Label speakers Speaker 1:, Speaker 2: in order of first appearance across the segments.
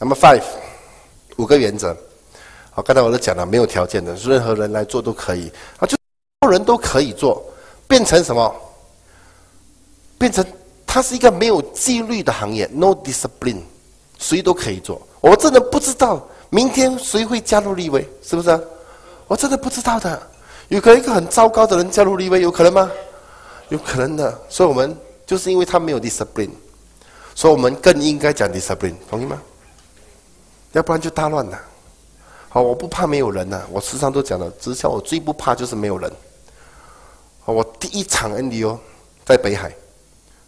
Speaker 1: Number five 五个原则。好，刚才我都讲了，没有条件的，任何人来做都可以。啊，就所有人都可以做，变成什么？变成它是一个没有纪律的行业，no discipline，谁都可以做。我真的不知道明天谁会加入立威，是不是？我真的不知道的。有可能一个很糟糕的人加入立威，有可能吗？有可能的。所以我们就是因为他没有 discipline，所以我们更应该讲 discipline，同意吗？要不然就大乱了。好，我不怕没有人呐，我时常都讲了，直销我最不怕就是没有人。好，我第一场 NDO 在北海，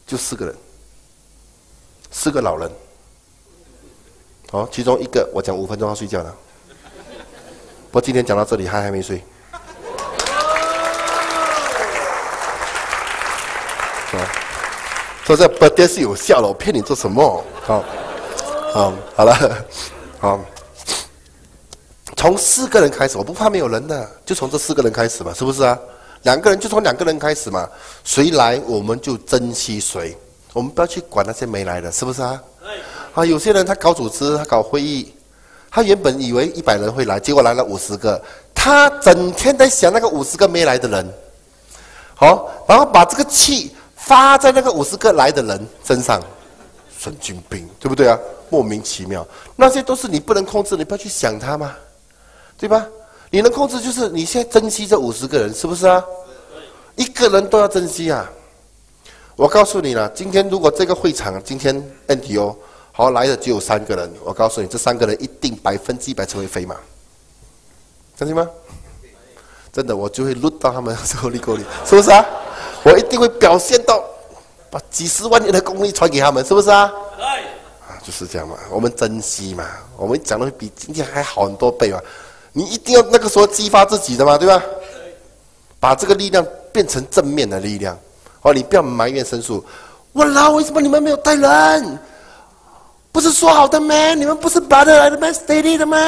Speaker 1: 就四个人，四个老人。好，其中一个我讲五分钟要睡觉了，不过今天讲到这里他还没睡。好，说这不爹是有效的，我骗你做什么？好，好，好了，好。从四个人开始，我不怕没有人的，就从这四个人开始嘛，是不是啊？两个人就从两个人开始嘛，谁来我们就珍惜谁，我们不要去管那些没来的，是不是啊？啊，有些人他搞组织，他搞会议，他原本以为一百人会来，结果来了五十个，他整天在想那个五十个没来的人，好，然后把这个气发在那个五十个来的人身上，神经病，对不对啊？莫名其妙，那些都是你不能控制，你不要去想他嘛。对吧？你能控制就是你现在珍惜这五十个人，是不是啊？一个人都要珍惜啊！我告诉你了，今天如果这个会场今天 NTO 好来的只有三个人，我告诉你，这三个人一定百分之一百成为飞马，相信吗？真的，我就会录到他们手里沟里，是不是啊？我一定会表现到把几十万年的功力传给他们，是不是啊？就是这样嘛。我们珍惜嘛，我们讲的会比今天还好很多倍嘛。你一定要那个时候激发自己的嘛，对吧？把这个力量变成正面的力量。哦，你不要埋怨申诉。我老为什么你们没有带人？不是说好的吗？你们不是拔得来的吗？steady 的吗？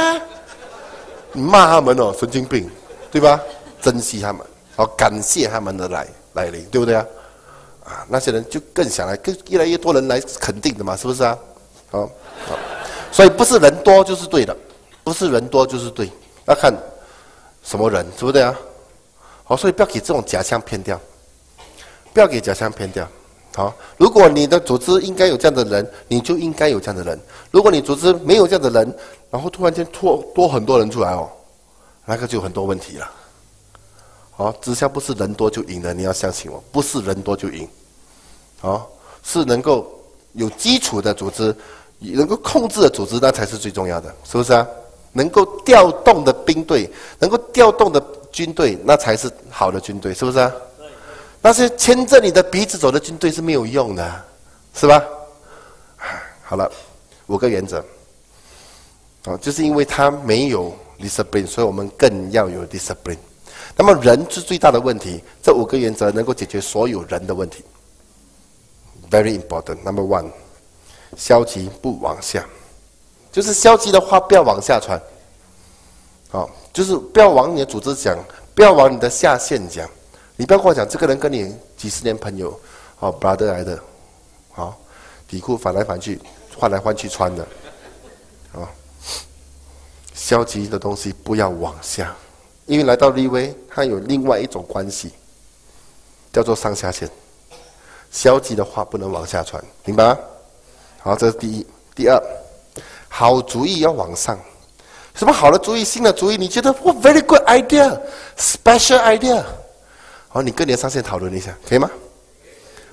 Speaker 1: 你骂他们哦，神经病，对吧？珍惜他们，好感谢他们的来来临，对不对啊？啊，那些人就更想来，更越来越多人来肯定的嘛，是不是啊？好，好，所以不是人多就是对的，不是人多就是对。要看什么人，对不对啊？好，所以不要给这种假象骗掉，不要给假象骗掉。好，如果你的组织应该有这样的人，你就应该有这样的人；如果你组织没有这样的人，然后突然间多多很多人出来哦，那个就有很多问题了。好，直销不是人多就赢的，你要相信我，不是人多就赢。好，是能够有基础的组织，能够控制的组织，那才是最重要的，是不是啊？能够调动的兵队，能够调动的军队，那才是好的军队，是不是啊？那些牵着你的鼻子走的军队是没有用的，是吧？好了，五个原则，哦，就是因为他没有 discipline，所以我们更要有 discipline。那么人是最大的问题，这五个原则能够解决所有人的问题。Very important. Number one，消极不往下。就是消极的话不要往下传，好，就是不要往你的组织讲，不要往你的下线讲。你不要跟我讲，这个人跟你几十年朋友，好，brother 来的，好，底裤反来反去，换来换去穿的，啊，消极的东西不要往下，因为来到立威，它有另外一种关系，叫做上下线。消极的话不能往下传，明白吗？好，这是第一，第二。好主意要往上，什么好的主意、新的主意？你觉得哇，very good idea，special idea，好，你跟你的上线讨论一下，可以吗？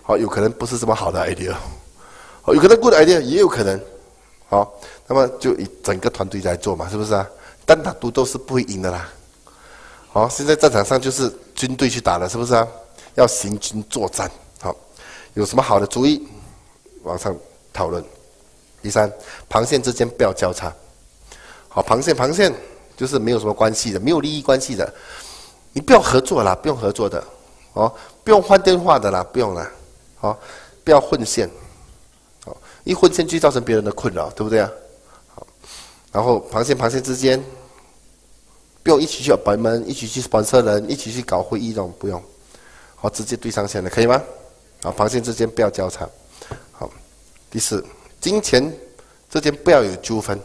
Speaker 1: 好，有可能不是这么好的 idea，好，有可能 good idea，也有可能，好，那么就以整个团队来做嘛，是不是啊？单打独斗是不会赢的啦。好，现在战场上就是军队去打了，是不是啊？要行军作战，好，有什么好的主意，往上讨论。第三，螃蟹之间不要交叉。好，螃蟹螃蟹就是没有什么关系的，没有利益关系的，你不要合作啦，不用合作的，哦，不用换电话的啦，不用啦，好，不要混线，哦，一混线就造成别人的困扰，对不对啊？好，然后螃蟹螃蟹之间不用一起去本门，一起去帮车人，一起去搞会议这种不用，好，直接对上线的可以吗？好，螃蟹之间不要交叉。第四。金钱之间不要有纠纷。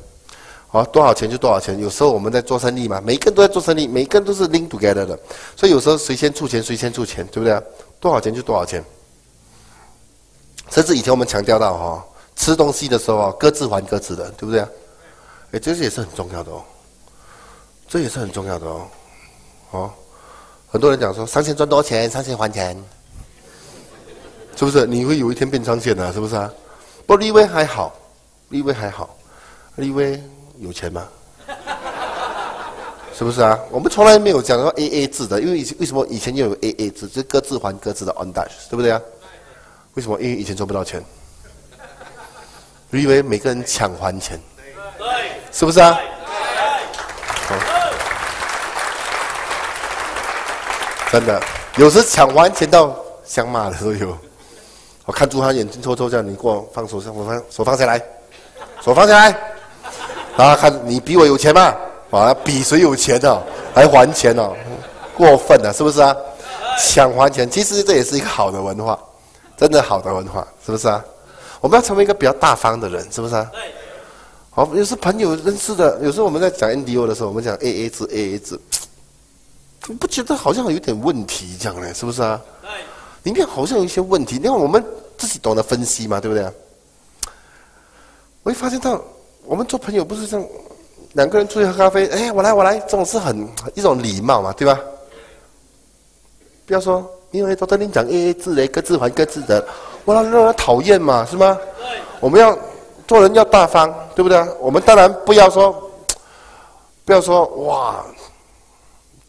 Speaker 1: 好，多少钱就多少钱。有时候我们在做生意嘛，每个人都在做生意，每个人都是 link together 的，所以有时候谁先出钱，谁先出钱，对不对啊？多少钱就多少钱。甚至以前我们强调到哈，吃东西的时候啊，各自还各自的，对不对啊？哎，这些也是很重要的哦，这也是很重要的哦。哦，很多人讲说上线赚多少钱，上线还钱，是不是？你会有一天变上线的，是不是啊？不，立威还好，立威还好，立威。有钱吗？是不是啊？我们从来没有讲过 A A 制的，因为以前为什么以前又有 A A 制，就各自还各自的 on dash，对不对啊？为什么？因为以前赚不到钱，立威每个人抢还钱，是不是啊？真的，有时抢还钱到想骂的都有。我看住他眼睛抽抽叫你给我放手上，我放手放下来，手放下来。然后，看你比我有钱吗？啊，比谁有钱呢？来还钱呢？过分了，是不是啊？抢还钱，其实这也是一个好的文化，真的好的文化，是不是啊？我们要成为一个比较大方的人，是不是啊？好，有时朋友认识的，有时候我们在讲 NDO 的时候，我们讲 AA 制，AA 制，不觉得好像有点问题这样呢？是不是啊？里面好像有一些问题，你看我们自己懂得分析嘛，对不对？我会发现到。我们做朋友不是这样，两个人出去喝咖啡，哎，我来我来，这种是很一种礼貌嘛，对吧？不要说，因为都跟你讲 A A 制嘞，各自还各自的，我让让人讨厌嘛，是吗？我们要做人要大方，对不对？我们当然不要说，不要说哇，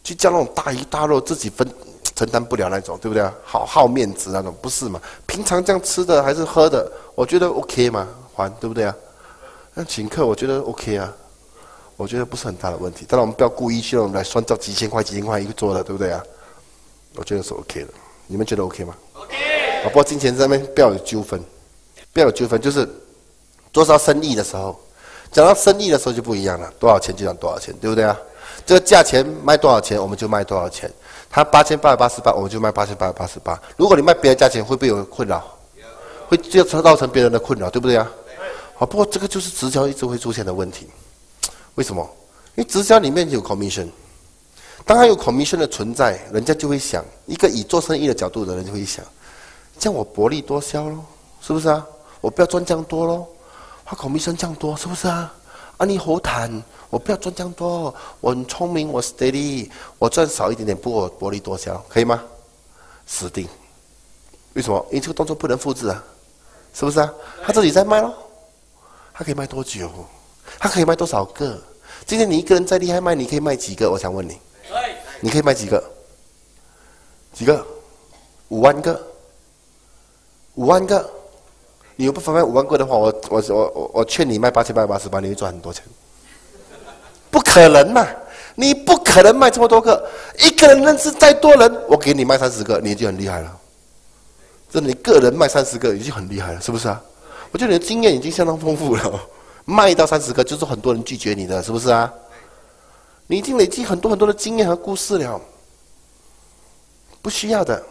Speaker 1: 去叫那种大鱼大肉自己分承担不了那种，对不对？好好面子那种，不是嘛？平常这样吃的还是喝的，我觉得 OK 嘛，还对不对啊？那请客，我觉得 OK 啊，我觉得不是很大的问题。当然，我们不要故意去用来算到几千块、几千块一个桌的，对不对啊？我觉得是 OK 的。你们觉得 OK 吗
Speaker 2: ？OK。
Speaker 1: 啊，不过金钱上面不要有纠纷，不要有纠纷。就是做到生意的时候，讲到生意的时候就不一样了，多少钱就讲多少钱，对不对啊？这个价钱卖多少钱，我们就卖多少钱。他八千八百八十八，我就卖八千八百八十八。如果你卖别的价钱，会不会有困扰？会就造成别人的困扰，对不对啊？啊，不过这个就是直销一直会出现的问题，为什么？因为直销里面有 commission，当它有 commission 的存在，人家就会想，一个以做生意的角度的人就会想，这样我薄利多销喽，是不是啊？我不要赚这样多喽，他 commission 这样多，是不是啊？啊，你好谈，我不要赚这样多，我很聪明，我 steady，我赚少一点点，不过薄利多销，可以吗？死定！为什么？因为这个动作不能复制啊，是不是啊？他自己在卖喽。他可以卖多久？他可以卖多少个？今天你一个人再厉害卖，你可以卖几个？我想问你，你可以卖几个？几个？五万个？五万个？你有不法卖五万个的话，我我我我我劝你卖八千八百八十八，你会赚很多钱。不可能嘛！你不可能卖这么多个。一个人认识再多人，我给你卖三十个，你就很厉害了。这你个人卖三十个，已经很厉害了，是不是啊？我觉得你的经验已经相当丰富了，卖到三十个就是很多人拒绝你的，是不是啊？你已经累积很多很多的经验和故事了，不需要的，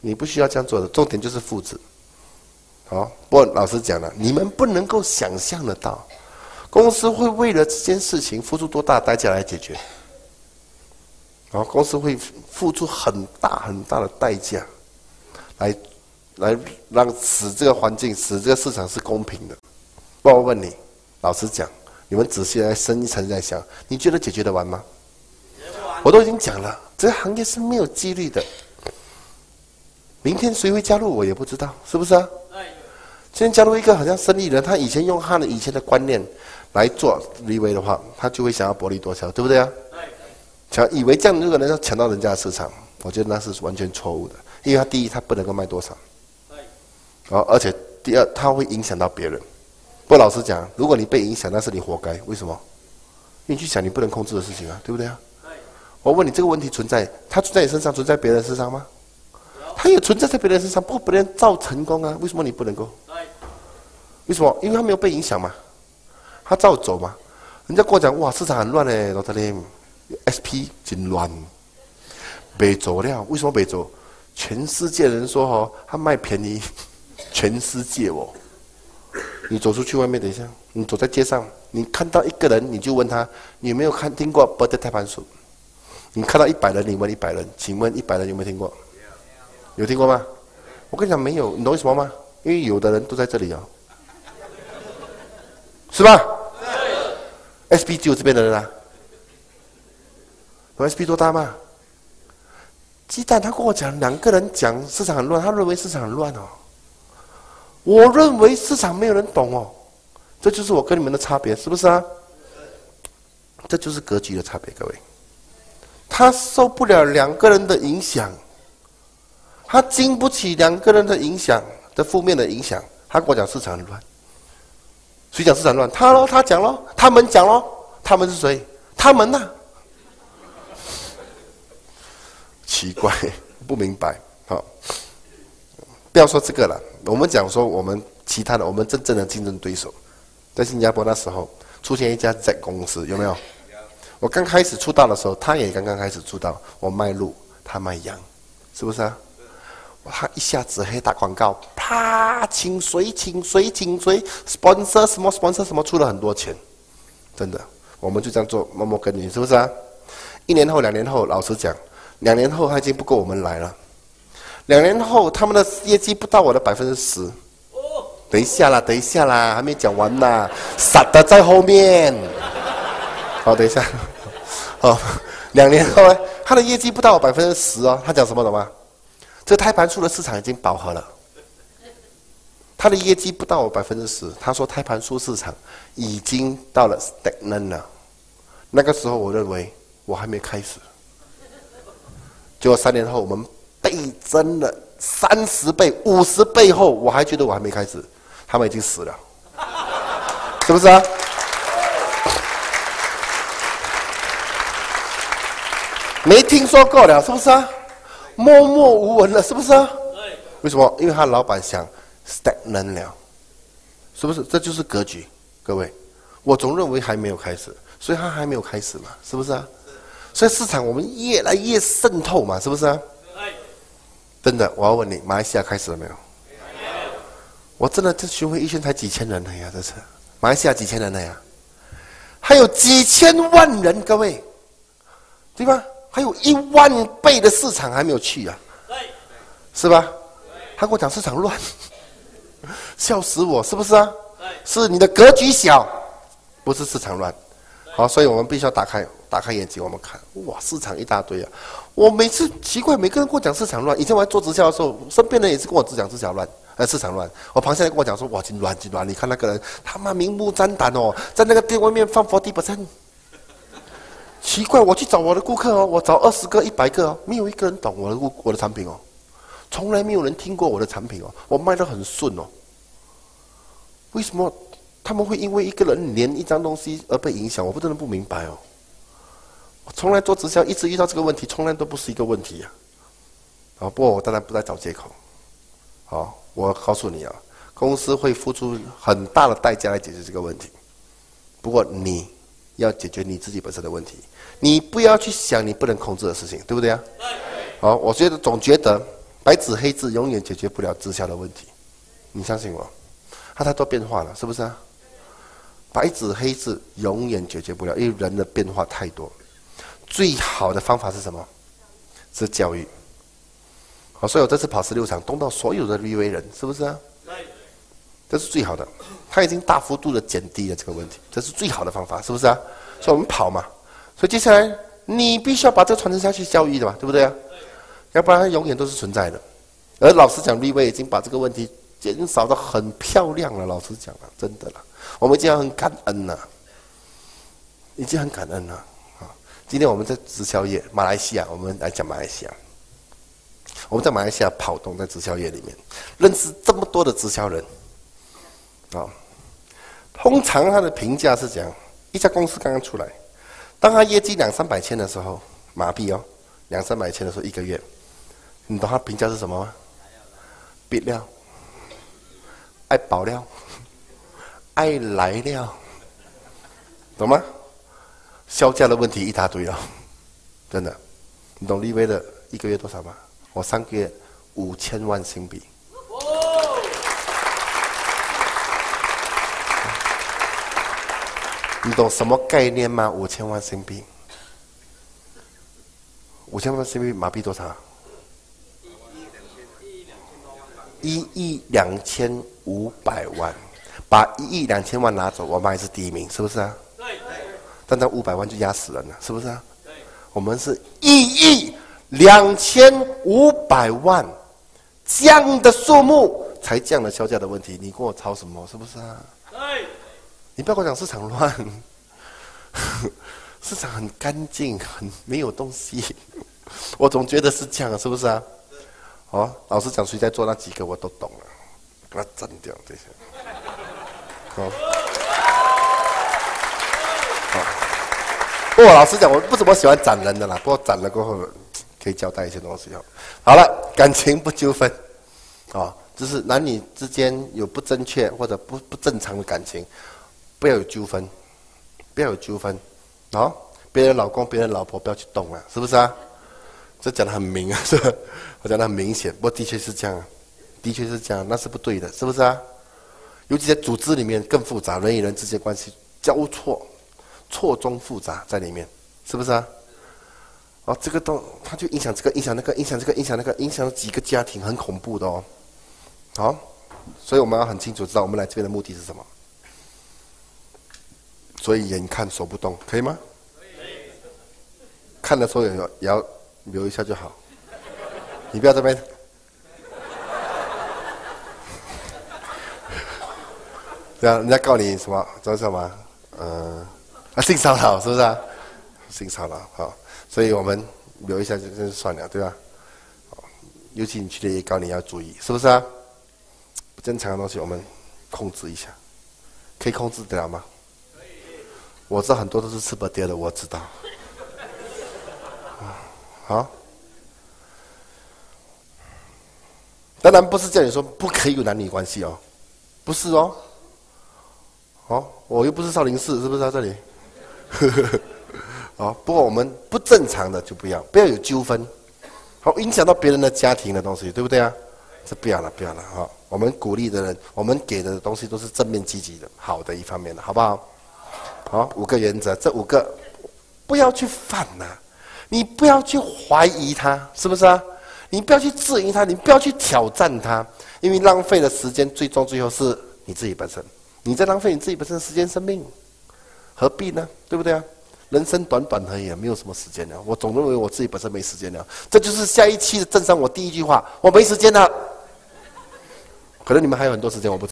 Speaker 1: 你不需要这样做的。重点就是复制。好，不过老师讲了，你们不能够想象得到，公司会为了这件事情付出多大代价来解决。然后公司会付出很大很大的代价来。来让使这个环境、使这个市场是公平的。那，我问你，老实讲，你们仔细来深一层在想，你觉得解决得完吗？我都已经讲了，这个行业是没有纪律的。明天谁会加入我也不知道，是不是啊？今天加入一个好像生意人，他以前用他的以前的观念来做立威的话，他就会想要薄利多销，对不对啊？抢以为这样如果能够抢到人家的市场，我觉得那是完全错误的，因为他第一他不能够卖多少。哦，而且第二，他会影响到别人。不过老实讲，如果你被影响，那是你活该。为什么？你去想你不能控制的事情啊，对不对啊？我问你，这个问题存在，它存在你身上，存在别人身上吗？它也存在在别人身上，不过别人造成功啊，为什么你不能够？为什么？因为他没有被影响嘛，他照走嘛。人家跟我讲，哇，市场很乱嘞，老特林，SP 真乱，没走了。为什么没走？全世界人说哦，他卖便宜。全世界哦，你走出去外面，等一下，你走在街上，你看到一个人，你就问他，你有没有看听过波特胎盘术？你看到一百人，你问一百人，请问一百人有没有听过？有听过吗？我跟你讲，没有，你懂为什么吗？因为有的人都在这里啊，是吧？S P 只有这边的人啊，S P 多大吗？鸡蛋他跟我讲，两个人讲市场很乱，他认为市场很乱哦。我认为市场没有人懂哦，这就是我跟你们的差别，是不是啊？这就是格局的差别，各位。他受不了两个人的影响，他经不起两个人的影响的负面的影响。他跟我讲市场很乱，谁讲市场乱？他喽，他讲喽，他们讲喽，他们是谁？他们呐？奇怪，不明白，好。不要说这个了，我们讲说我们其他的，我们真正的竞争对手，在新加坡那时候出现一家 Z 公司，有没有？我刚开始出道的时候，他也刚刚开始出道。我卖鹿，他卖羊，是不是啊？他一下子黑打广告，啪，请谁请谁请谁，sponsor 什么 sponsor 什么，出了很多钱，真的，我们就这样做，默默耕耘，是不是啊？一年后、两年后，老实讲，两年后他已经不够我们来了。两年后，他们的业绩不到我的百分之十。等一下啦，等一下啦，还没讲完呢，傻的在后面。好，等一下。好，两年后呢，他的业绩不到百分之十哦。他讲什么懂吗？这胎盘素的市场已经饱和了。他的业绩不到百分之十，他说胎盘素市场已经到了 stagnant 了。那个时候，我认为我还没开始。结果三年后，我们。倍增了三十倍、五十倍后，我还觉得我还没开始，他们已经死了，是不是啊？没听说过了，是不是啊？默默无闻了，是不是啊？为什么？因为他老板想 stagnant 了，是不是？这就是格局，各位。我总认为还没有开始，所以他还没有开始嘛，是不是啊？所以市场我们越来越渗透嘛，是不是啊？真的，我要问你，马来西亚开始了没有？我真的这巡回一圈才几千人了呀，这是马来西亚几千人了呀，还有几千万人，各位，对吧？还有一万倍的市场还没有去啊，是吧？他跟我讲市场乱，笑死我，是不是啊？是你的格局小，不是市场乱。好，所以我们必须要打开打开眼睛，我们看，哇，市场一大堆啊！我每次奇怪，每个人跟我讲市场乱。以前我在做直销的时候，身边人也是跟我只讲市场乱，呃，市场乱。我旁边人跟我讲说，哇，真乱，真乱！你看那个人，他妈明目张胆哦，在那个店外面放 forty percent。奇怪，我去找我的顾客哦，我找二十个、一百个哦，没有一个人懂我的顾我的产品哦，从来没有人听过我的产品哦，我卖的很顺哦，为什么？他们会因为一个人连一张东西而被影响，我不真的不明白哦。我从来做直销，一直遇到这个问题，从来都不是一个问题呀。啊，不过我当然不再找借口。好，我告诉你啊，公司会付出很大的代价来解决这个问题。不过你要解决你自己本身的问题，你不要去想你不能控制的事情，对不对啊？好，我觉得总觉得白纸黑字永远解决不了直销的问题，你相信我，它太多变化了，是不是啊？白纸黑字永远解决不了，因为人的变化太多。最好的方法是什么？是教育。好，所以我这次跑十六场，动到所有的 V 人，是不是啊？这是最好的，他已经大幅度的减低了这个问题，这是最好的方法，是不是啊？所以我们跑嘛。所以接下来你必须要把这个传承下去，教育的嘛，对不对啊？要不然永远都是存在的。而老师讲立威已经把这个问题减少的很漂亮了。老师讲了，真的了。我们已经很感恩了，已经很感恩了啊！今天我们在直销业，马来西亚，我们来讲马来西亚。我们在马来西亚跑动，在直销业里面认识这么多的直销人啊。通常他的评价是讲，一家公司刚刚出来，当他业绩两三百千的时候，麻痹哦，两三百千的时候一个月，你懂他评价是什么吗？别料，爱保料。爱来料，懂吗？销价的问题一大堆哦，真的。你懂立威的一个月多少吗？我三个月五千万新币。你懂什么概念吗？五千万新币，五千万新币马币多少？一亿两千五百万，把一亿两千万拿走，我们还是第一名，是不是啊？对。但那五百万就压死人了，是不是啊？我们是一亿两千五百万，降的数目才降了销价的问题，你跟我吵什么？是不是啊？你不要跟我讲市场乱，市场很干净，很没有东西，我总觉得是这样，是不是啊？哦，老师讲谁在做那几个我都懂了，给它斩掉这些。好，好。不过老实讲我不怎么喜欢斩人的啦，不过斩了过后可以交代一些东西哦。好了，感情不纠纷，啊，就是男女之间有不正确或者不不正常的感情，不要有纠纷，不要有纠纷，啊，别人老公别人老婆不要去动啊，是不是啊？这讲的很明啊，是 吧？我讲的很明显，不过的确是这样，的确是这样，那是不对的，是不是啊？尤其在组织里面更复杂，人与人之间关系交错，错综复杂在里面，是不是啊？哦，这个都，它就影响这个，影响那个，影响这个，影响那个，影响几个家庭，很恐怖的哦。好，所以我们要很清楚知道我们来这边的目的是什么。所以眼看手不动，可以吗？可以。看的时候也要也要。留一下就好，你不要这边。对啊，人家告你什么？知道什么？嗯，啊，性骚扰是不是啊？性骚扰，好，所以我们留一下就就算了，对吧？尤其你去的也告你要注意，是不是啊？不正常的东西我们控制一下，可以控制得了吗？我知道很多都是吃不掉的，我知道。啊，当然不是叫你说不可以有男女关系哦，不是哦，哦，我又不是少林寺，是不是在这里？哦，不过我们不正常的就不要，不要有纠纷，好影响到别人的家庭的东西，对不对啊？这不要了，不要了哈。我们鼓励的人，我们给的东西都是正面积极的，好的一方面的，好不好？好，五个原则，这五个不要去犯呐。你不要去怀疑他，是不是啊？你不要去质疑他，你不要去挑战他，因为浪费的时间，最终最后是你自己本身。你在浪费你自己本身的时间、生命，何必呢？对不对啊？人生短短而已，没有什么时间了。我总认为我自己本身没时间了。这就是下一期的正上我第一句话：我没时间了。可能你们还有很多时间，我不。